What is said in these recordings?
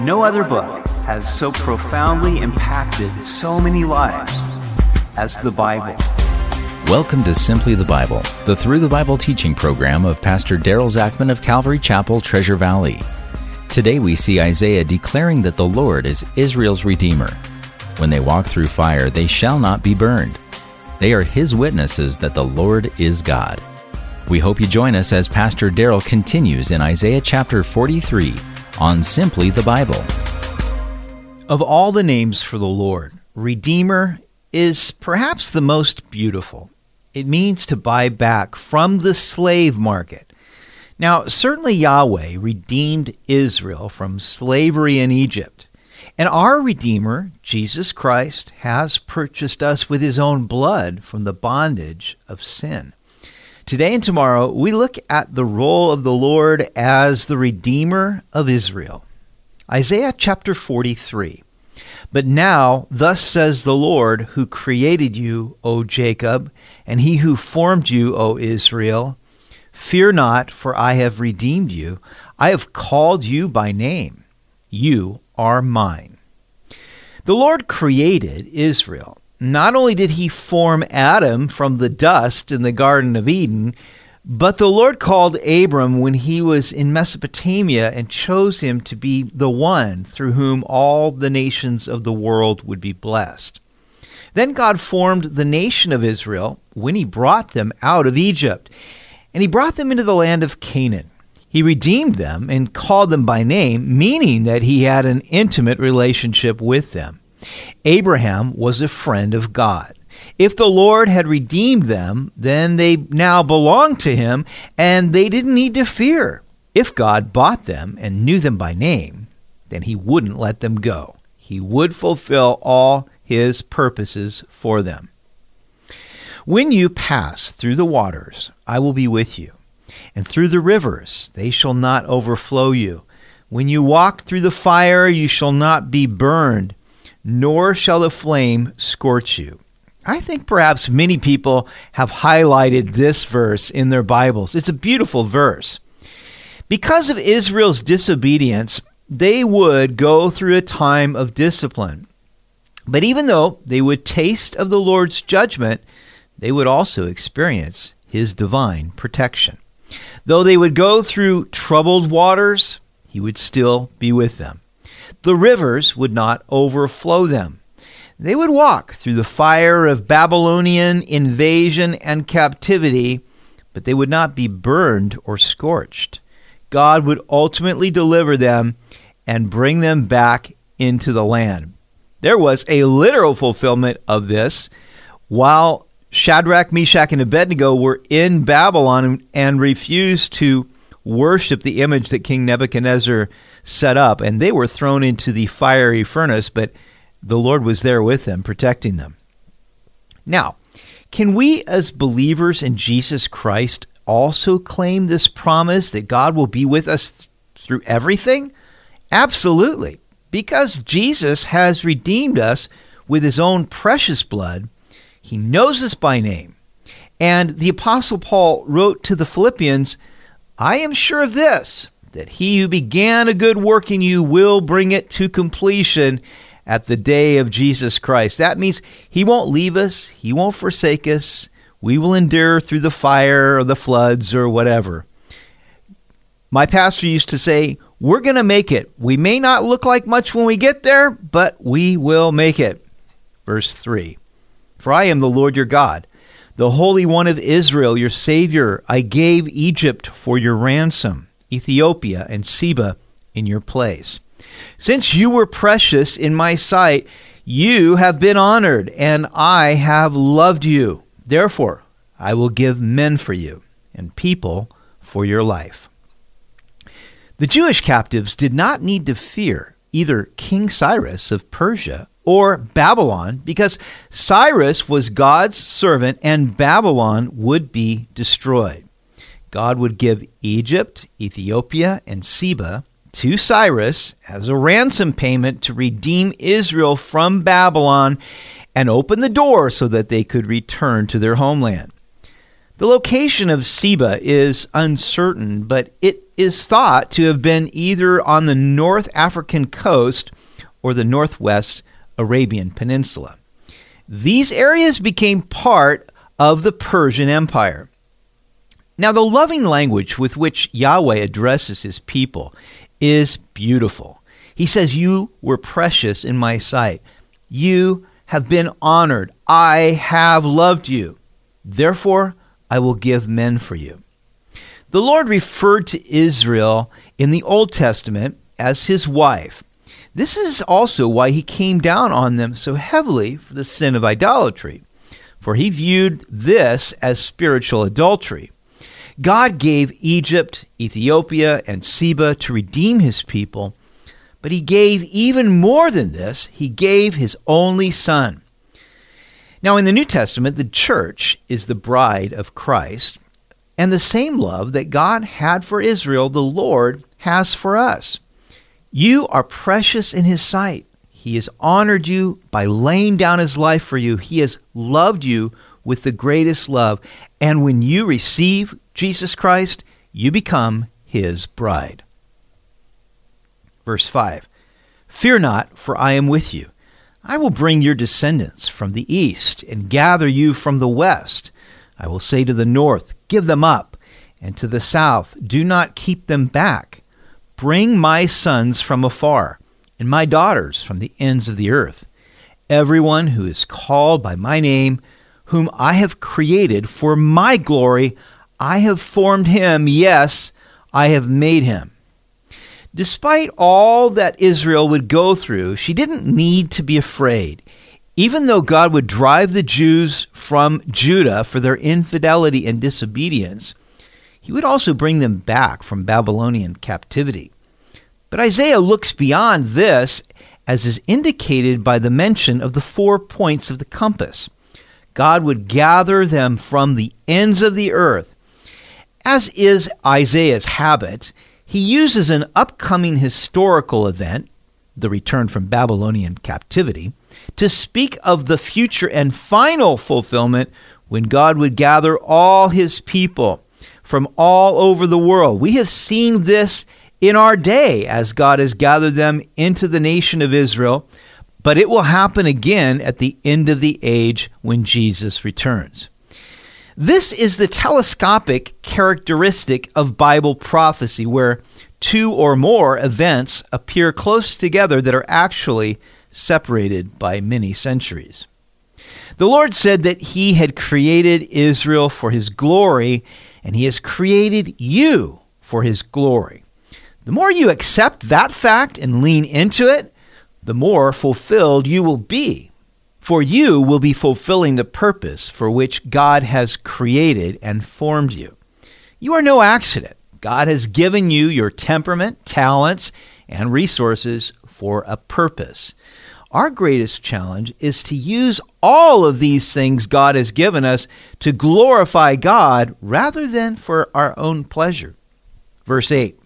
No other book has so profoundly impacted so many lives as the Bible. Welcome to Simply the Bible, the Through the Bible teaching program of Pastor Daryl Zachman of Calvary Chapel, Treasure Valley. Today we see Isaiah declaring that the Lord is Israel's Redeemer. When they walk through fire, they shall not be burned. They are his witnesses that the Lord is God. We hope you join us as Pastor Daryl continues in Isaiah chapter 43 on Simply the Bible. Of all the names for the Lord, Redeemer is perhaps the most beautiful. It means to buy back from the slave market. Now, certainly Yahweh redeemed Israel from slavery in Egypt. And our Redeemer, Jesus Christ, has purchased us with his own blood from the bondage of sin. Today and tomorrow, we look at the role of the Lord as the Redeemer of Israel. Isaiah chapter 43. But now, thus says the Lord, who created you, O Jacob, and he who formed you, O Israel Fear not, for I have redeemed you. I have called you by name. You are mine. The Lord created Israel. Not only did he form Adam from the dust in the Garden of Eden, but the Lord called Abram when he was in Mesopotamia and chose him to be the one through whom all the nations of the world would be blessed. Then God formed the nation of Israel when he brought them out of Egypt, and he brought them into the land of Canaan. He redeemed them and called them by name, meaning that he had an intimate relationship with them. Abraham was a friend of God. If the Lord had redeemed them, then they now belonged to him and they didn't need to fear. If God bought them and knew them by name, then he wouldn't let them go. He would fulfill all his purposes for them. When you pass through the waters, I will be with you, and through the rivers, they shall not overflow you. When you walk through the fire, you shall not be burned nor shall the flame scorch you. I think perhaps many people have highlighted this verse in their Bibles. It's a beautiful verse. Because of Israel's disobedience, they would go through a time of discipline. But even though they would taste of the Lord's judgment, they would also experience his divine protection. Though they would go through troubled waters, he would still be with them the rivers would not overflow them. They would walk through the fire of Babylonian invasion and captivity, but they would not be burned or scorched. God would ultimately deliver them and bring them back into the land. There was a literal fulfillment of this while Shadrach, Meshach, and Abednego were in Babylon and refused to worship the image that King Nebuchadnezzar set up, and they were thrown into the fiery furnace, but the Lord was there with them, protecting them. Now, can we as believers in Jesus Christ also claim this promise that God will be with us through everything? Absolutely. Because Jesus has redeemed us with his own precious blood, he knows us by name. And the Apostle Paul wrote to the Philippians, I am sure of this that he who began a good work in you will bring it to completion at the day of Jesus Christ. That means he won't leave us, he won't forsake us. We will endure through the fire or the floods or whatever. My pastor used to say, We're going to make it. We may not look like much when we get there, but we will make it. Verse 3 For I am the Lord your God, the Holy One of Israel, your Savior. I gave Egypt for your ransom. Ethiopia, and Seba in your place. Since you were precious in my sight, you have been honored, and I have loved you. Therefore, I will give men for you, and people for your life. The Jewish captives did not need to fear either King Cyrus of Persia or Babylon because Cyrus was God's servant and Babylon would be destroyed. God would give Egypt, Ethiopia, and Seba to Cyrus as a ransom payment to redeem Israel from Babylon and open the door so that they could return to their homeland. The location of Seba is uncertain, but it is thought to have been either on the North African coast or the northwest Arabian Peninsula. These areas became part of the Persian Empire. Now, the loving language with which Yahweh addresses his people is beautiful. He says, You were precious in my sight. You have been honored. I have loved you. Therefore, I will give men for you. The Lord referred to Israel in the Old Testament as his wife. This is also why he came down on them so heavily for the sin of idolatry, for he viewed this as spiritual adultery. God gave Egypt, Ethiopia, and Seba to redeem his people, but he gave even more than this. He gave his only son. Now, in the New Testament, the church is the bride of Christ, and the same love that God had for Israel, the Lord has for us. You are precious in His sight. He has honored you by laying down His life for you. He has loved you with the greatest love. And when you receive Jesus Christ, you become His bride. Verse 5 Fear not, for I am with you. I will bring your descendants from the east and gather you from the west. I will say to the north, Give them up, and to the south, Do not keep them back. Bring my sons from afar, and my daughters from the ends of the earth. Everyone who is called by my name, whom I have created for my glory, I have formed him. Yes, I have made him. Despite all that Israel would go through, she didn't need to be afraid. Even though God would drive the Jews from Judah for their infidelity and disobedience, he would also bring them back from Babylonian captivity. But Isaiah looks beyond this, as is indicated by the mention of the four points of the compass. God would gather them from the ends of the earth. As is Isaiah's habit, he uses an upcoming historical event, the return from Babylonian captivity, to speak of the future and final fulfillment when God would gather all his people from all over the world. We have seen this in our day as God has gathered them into the nation of Israel, but it will happen again at the end of the age when Jesus returns. This is the telescopic characteristic of Bible prophecy, where two or more events appear close together that are actually separated by many centuries. The Lord said that He had created Israel for His glory, and He has created you for His glory. The more you accept that fact and lean into it, the more fulfilled you will be for you will be fulfilling the purpose for which God has created and formed you. You are no accident. God has given you your temperament, talents, and resources for a purpose. Our greatest challenge is to use all of these things God has given us to glorify God rather than for our own pleasure. Verse 8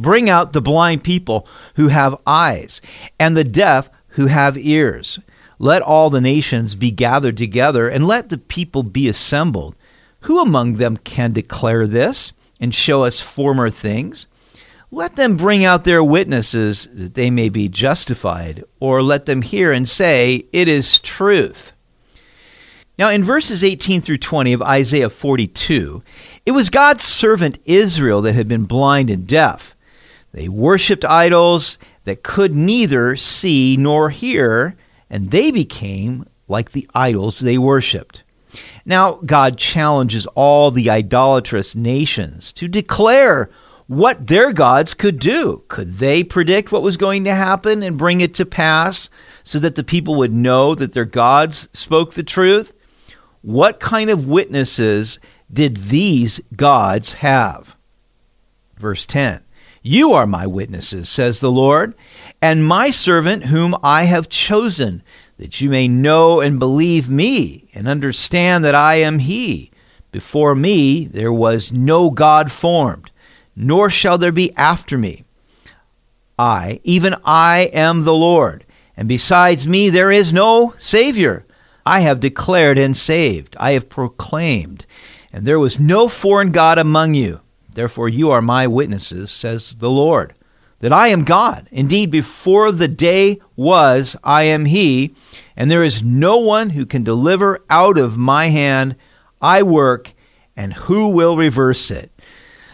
Bring out the blind people who have eyes, and the deaf who have ears. Let all the nations be gathered together, and let the people be assembled. Who among them can declare this and show us former things? Let them bring out their witnesses that they may be justified, or let them hear and say, It is truth. Now, in verses 18 through 20 of Isaiah 42, it was God's servant Israel that had been blind and deaf. They worshipped idols that could neither see nor hear, and they became like the idols they worshiped. Now, God challenges all the idolatrous nations to declare what their gods could do. Could they predict what was going to happen and bring it to pass so that the people would know that their gods spoke the truth? What kind of witnesses did these gods have? Verse 10 You are my witnesses, says the Lord, and my servant whom I have chosen, that you may know and believe me, and understand that I am He. Before me there was no God formed, nor shall there be after me. I, even I, am the Lord, and besides me there is no Savior. I have declared and saved, I have proclaimed, and there was no foreign God among you. Therefore, you are my witnesses, says the Lord, that I am God. Indeed, before the day was, I am He, and there is no one who can deliver out of my hand. I work, and who will reverse it?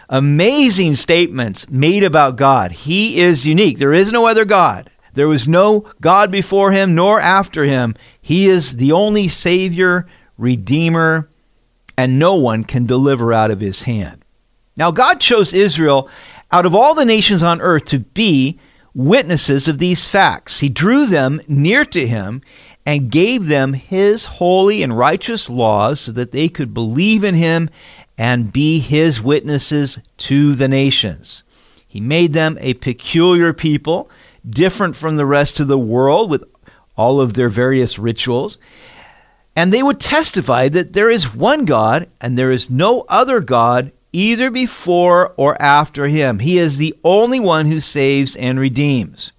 Amazing statements made about God. He is unique. There is no other God. There was no God before him nor after him. He is the only Savior, Redeemer, and no one can deliver out of his hand. Now, God chose Israel out of all the nations on earth to be witnesses of these facts. He drew them near to him and gave them his holy and righteous laws so that they could believe in him and be his witnesses to the nations. He made them a peculiar people, different from the rest of the world with all of their various rituals. And they would testify that there is one God and there is no other God either before or after him. He is the only one who saves and redeems.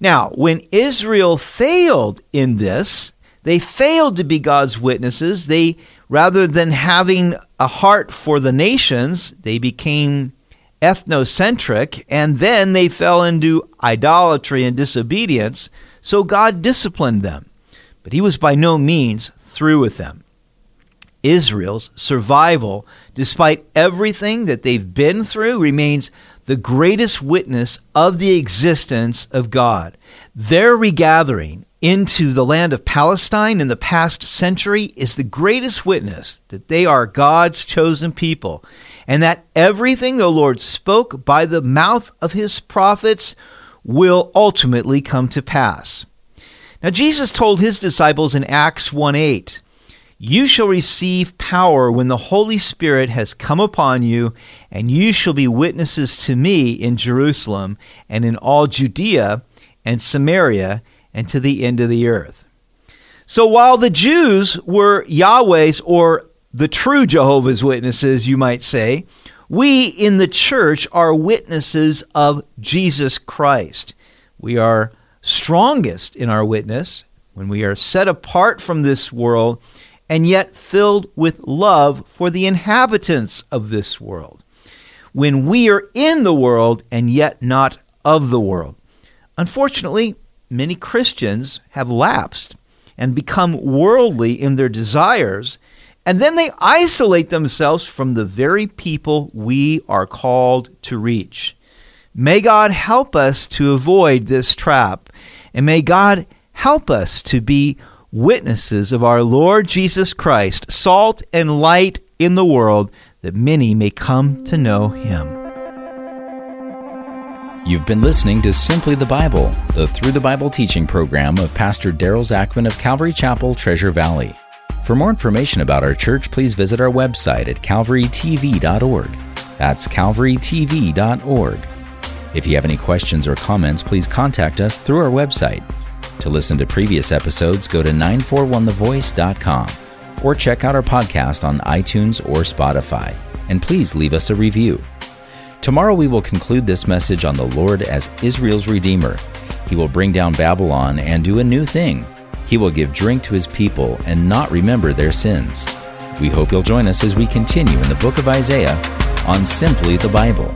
Now, when Israel failed in this, they failed to be God's witnesses. They rather than having a heart for the nations, they became ethnocentric and then they fell into idolatry and disobedience. So God disciplined them. But he was by no means through with them. Israel's survival, despite everything that they've been through, remains the greatest witness of the existence of God. Their regathering into the land of Palestine in the past century is the greatest witness that they are God's chosen people and that everything the Lord spoke by the mouth of his prophets will ultimately come to pass. Now Jesus told his disciples in Acts 1:8, "You shall receive power when the Holy Spirit has come upon you, and you shall be witnesses to me in Jerusalem and in all Judea and Samaria and to the end of the earth. So while the Jews were Yahweh's or the true Jehovah's Witnesses, you might say, we in the church are witnesses of Jesus Christ. We are strongest in our witness when we are set apart from this world and yet filled with love for the inhabitants of this world. When we are in the world and yet not of the world. Unfortunately, many Christians have lapsed and become worldly in their desires, and then they isolate themselves from the very people we are called to reach. May God help us to avoid this trap, and may God help us to be witnesses of our Lord Jesus Christ, salt and light in the world, that many may come to know him. You've been listening to Simply the Bible, the Through the Bible teaching program of Pastor Daryl Zachman of Calvary Chapel, Treasure Valley. For more information about our church, please visit our website at calvarytv.org. That's calvarytv.org. If you have any questions or comments, please contact us through our website. To listen to previous episodes, go to 941thevoice.com or check out our podcast on iTunes or Spotify. And please leave us a review. Tomorrow we will conclude this message on the Lord as Israel's Redeemer. He will bring down Babylon and do a new thing. He will give drink to his people and not remember their sins. We hope you'll join us as we continue in the book of Isaiah on Simply the Bible.